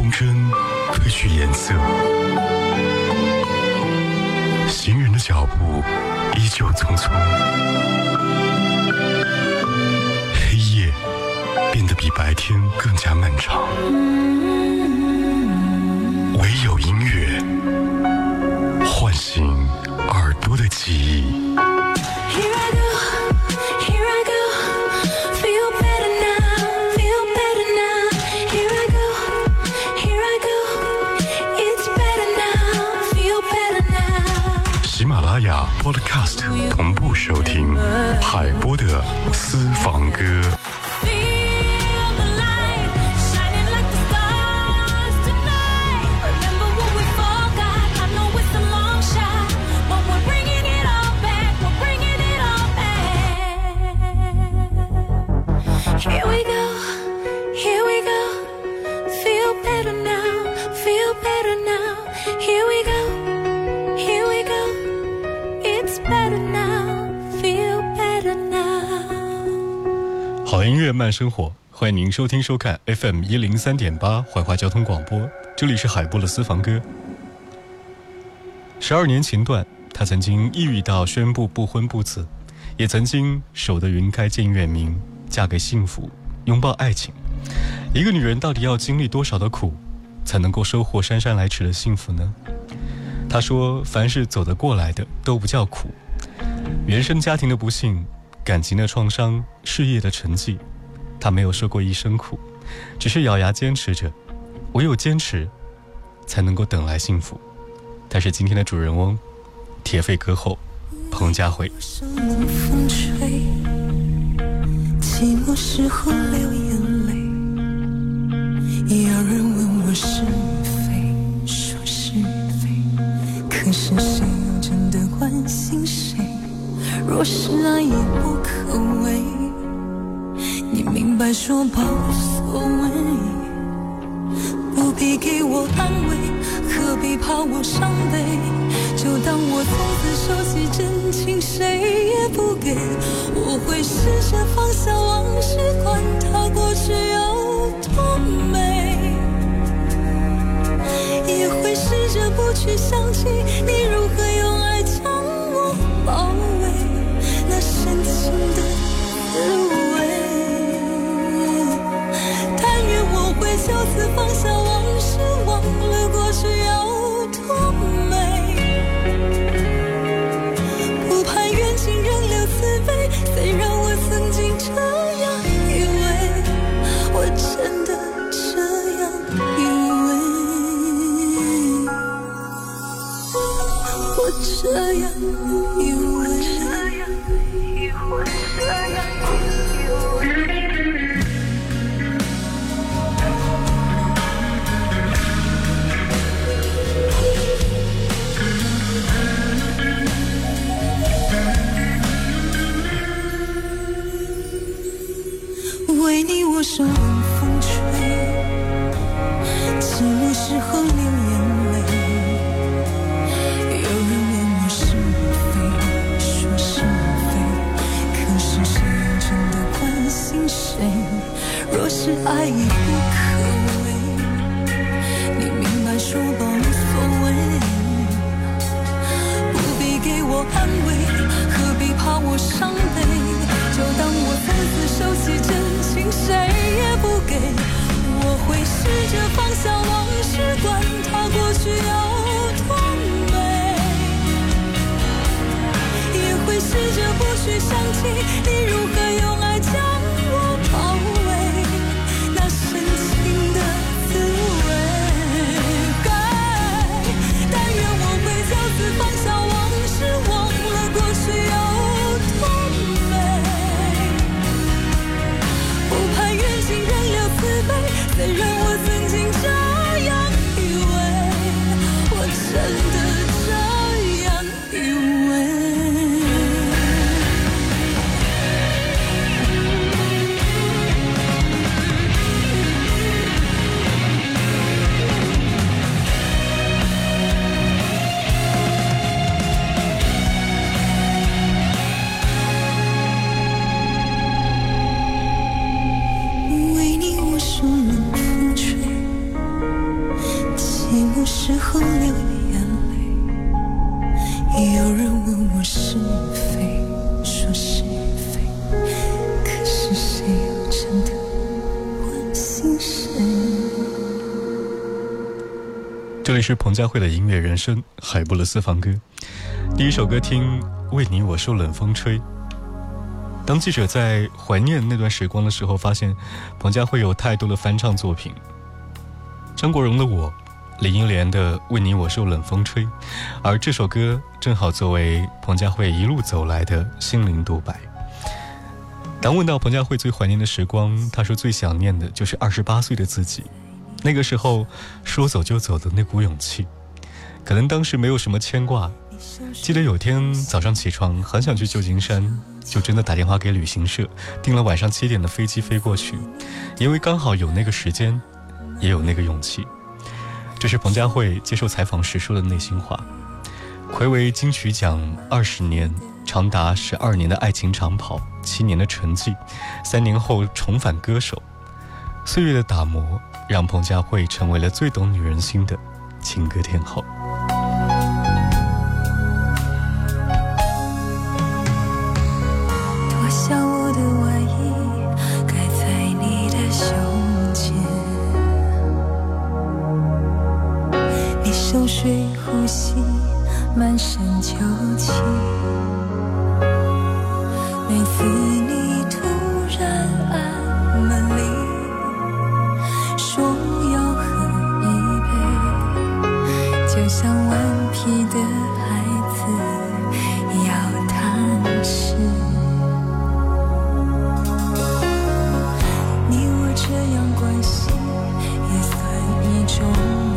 风筝褪去颜色，行人的脚步依旧匆匆，黑夜变得比白天更加漫长，唯有音乐唤醒耳朵的记忆。Podcast 同步收听海波的私房歌。生活，欢迎您收听收看 FM 一零三点八怀化交通广播，这里是海波的私房歌。十二年前段，他曾经抑郁到宣布不婚不子，也曾经守得云开见月明，嫁给幸福，拥抱爱情。一个女人到底要经历多少的苦，才能够收获姗姗来迟的幸福呢？她说：“凡是走得过来的都不叫苦，原生家庭的不幸、感情的创伤、事业的沉寂，她没有受过一生苦，只是咬牙坚持着。唯有坚持，才能够等来幸福。”她是今天的主人翁，铁肺歌后彭佳慧。手冷风吹，寂寞时候流眼泪。有人问我是非，说是非，可是谁又真的关心谁？若是爱已不可为，白说吧，无所谓。不必给我安慰，何必怕我伤悲？就当我从此收起真情，谁也不给。我会试着放下往事，管它过去有多美，也会试着不去想起你如何用爱将我包围，那深情的滋味。会就此放下往事，时候流眼泪。有人问我是非，说是非，可是谁又真的关心谁？若是爱已不可为，你明白说吧，无所谓。不必给我安慰，何必怕我伤悲？就当我从此收起真情，谁也不给。会试着放下往事，管它过去有多美，也会试着不去想起你是彭佳慧的音乐人生海布勒私房歌，第一首歌听《为你我受冷风吹》。当记者在怀念那段时光的时候，发现彭佳慧有太多的翻唱作品，张国荣的《我》，林忆莲的《为你我受冷风吹》，而这首歌正好作为彭佳慧一路走来的心灵独白。当问到彭佳慧最怀念的时光，她说最想念的就是二十八岁的自己，那个时候说走就走的那股勇气，可能当时没有什么牵挂。记得有天早上起床，很想去旧金山。就真的打电话给旅行社，订了晚上七点的飞机飞过去，因为刚好有那个时间，也有那个勇气。这是彭佳慧接受采访时说的内心话。暌违金曲奖二十年，长达十二年的爱情长跑，七年的沉寂，三年后重返歌手，岁月的打磨让彭佳慧成为了最懂女人心的情歌天后。多想我的外衣。在你的胸前。你深水呼吸，满身酒气。每次这样关系，也算一种。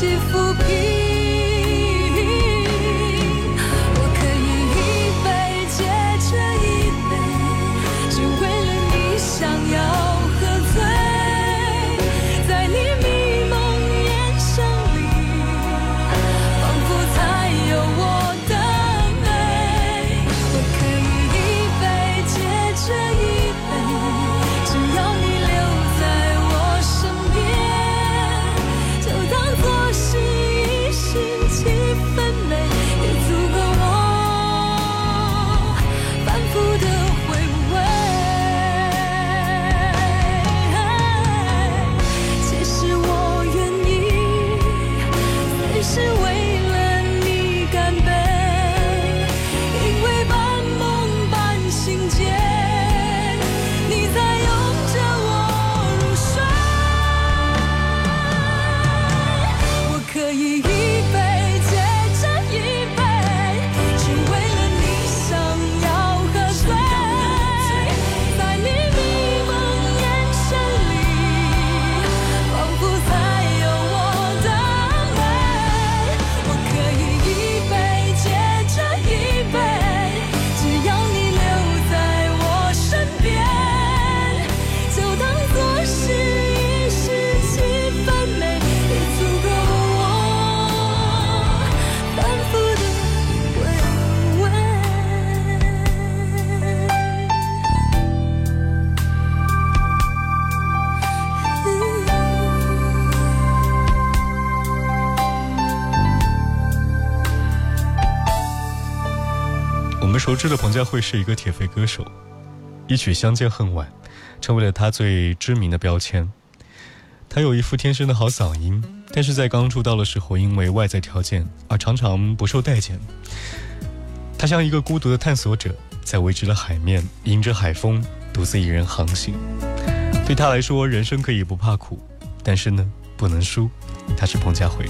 起伏平熟知的彭佳慧是一个铁肺歌手，一曲《相见恨晚》成为了她最知名的标签。她有一副天生的好嗓音，但是在刚出道的时候，因为外在条件而常常不受待见。她像一个孤独的探索者，在未知的海面，迎着海风，独自一人航行。对她来说，人生可以不怕苦，但是呢，不能输。她是彭佳慧。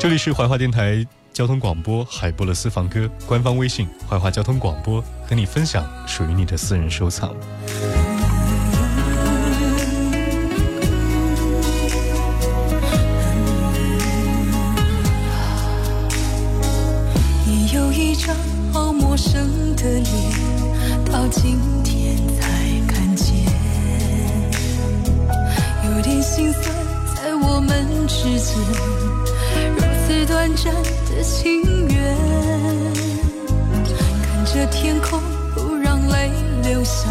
这里是怀化电台。交通广播海波的私房歌官方微信怀化交通广播和你分享属于你的私人收藏。你有一张好陌生的脸，到今天才看见，有点心酸在我们之间。短暂的情缘，看着天空，不让泪流下，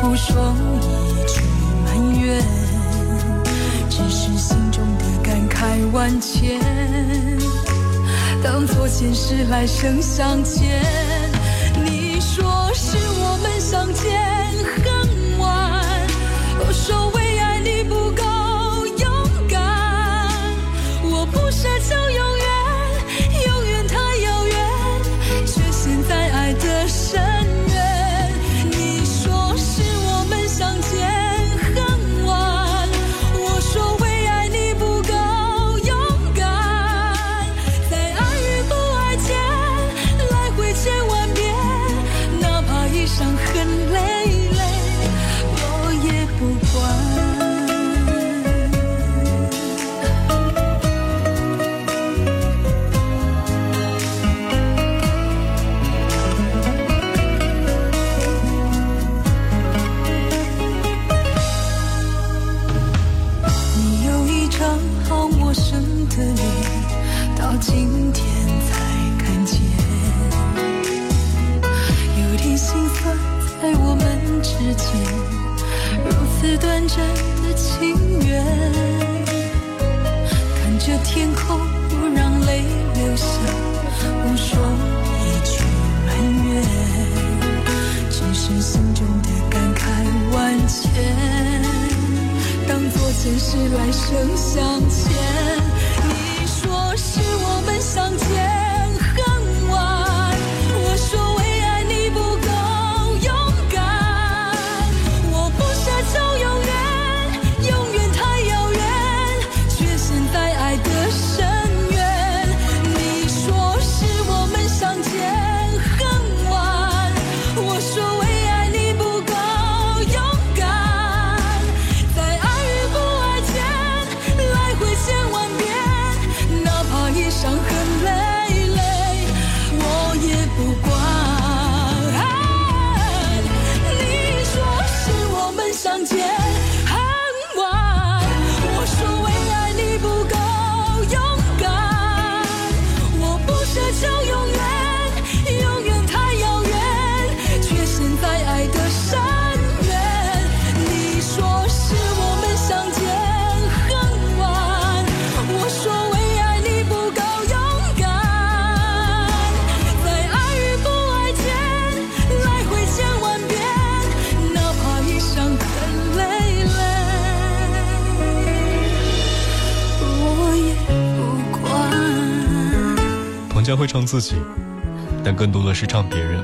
不说一句埋怨，只是心中的感慨万千，当作前世来生相欠。你说是我们相见间如此短暂的情缘看着天空不让泪流下不说一句埋怨只是心中的感慨万千。当作前世来生相欠你说是我们相见。唱自己，但更多的是唱别人，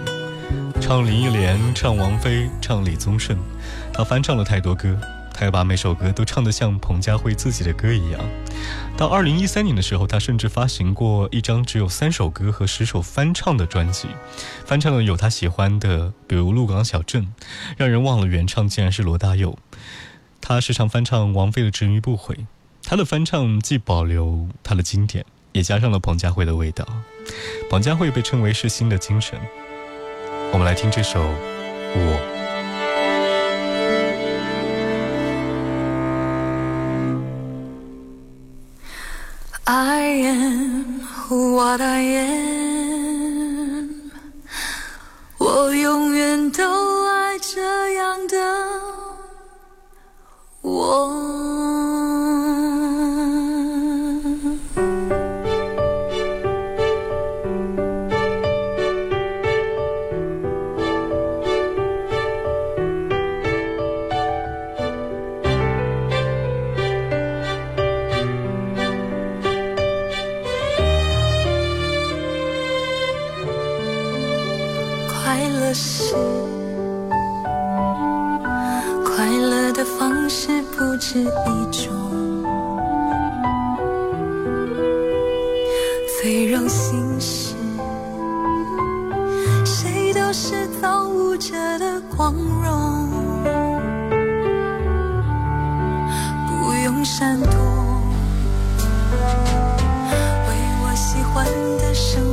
唱林忆莲，唱王菲，唱李宗盛。他翻唱了太多歌，他要把每首歌都唱得像彭佳慧自己的歌一样。到二零一三年的时候，他甚至发行过一张只有三首歌和十首翻唱的专辑，翻唱的有他喜欢的，比如《鹿港小镇》，让人忘了原唱竟然是罗大佑。他时常翻唱王菲的《执迷不悔》，他的翻唱既保留他的经典。也加上了彭佳慧的味道，彭佳慧被称为是新的精神。我们来听这首《我》。I am what I am，我永远都爱这样的我。的生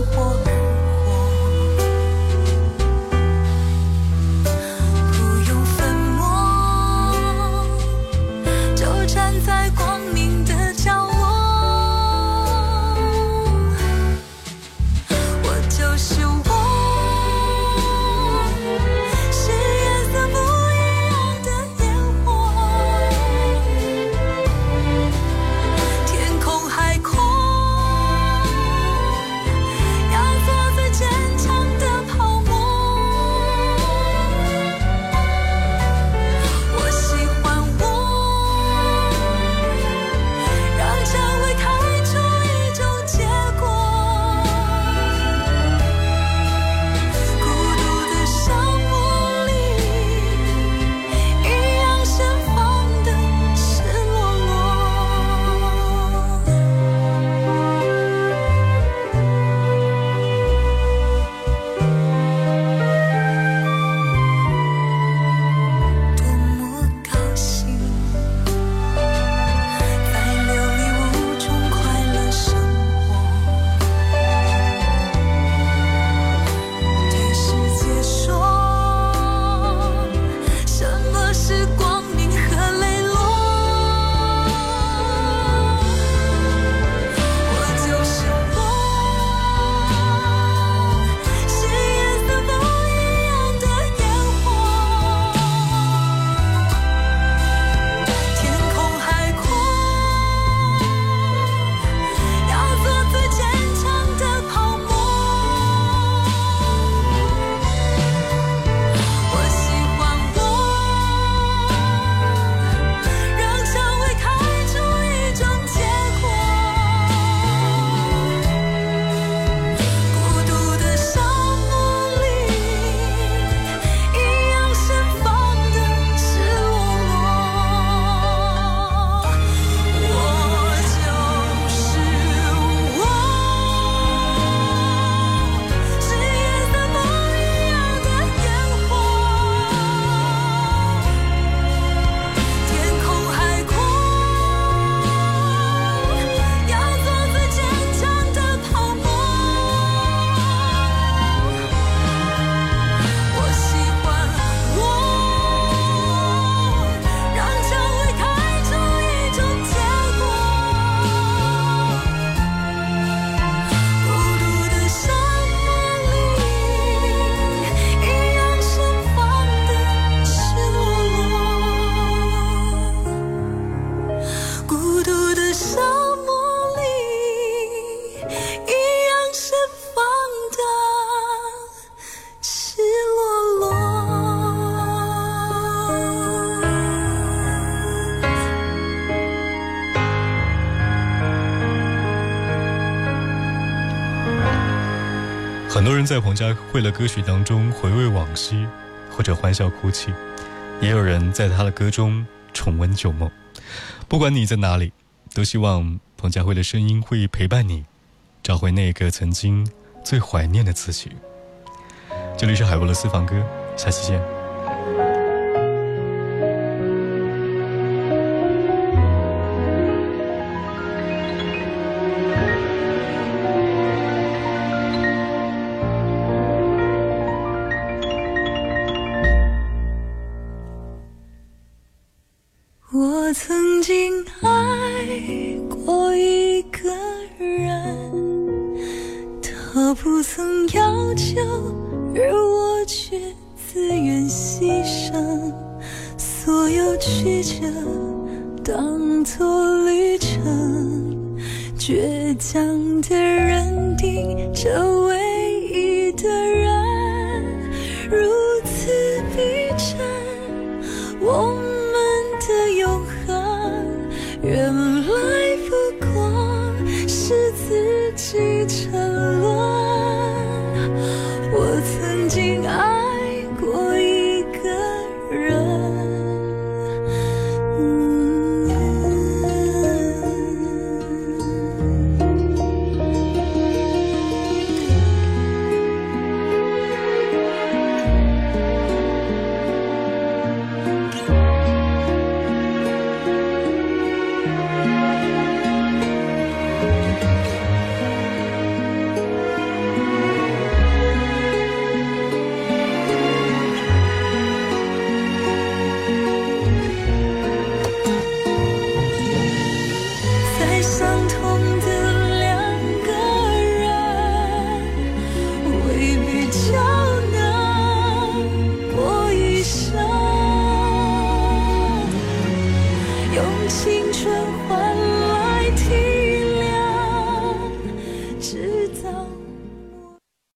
在彭佳慧的歌曲当中回味往昔，或者欢笑哭泣，也有人在她的歌中重温旧梦，不管你在哪里，都希望彭佳慧的声音会陪伴你，找回那个曾经最怀念的自己。这里是海波的私房歌，下期见。当作旅程倔强地认定这唯一的人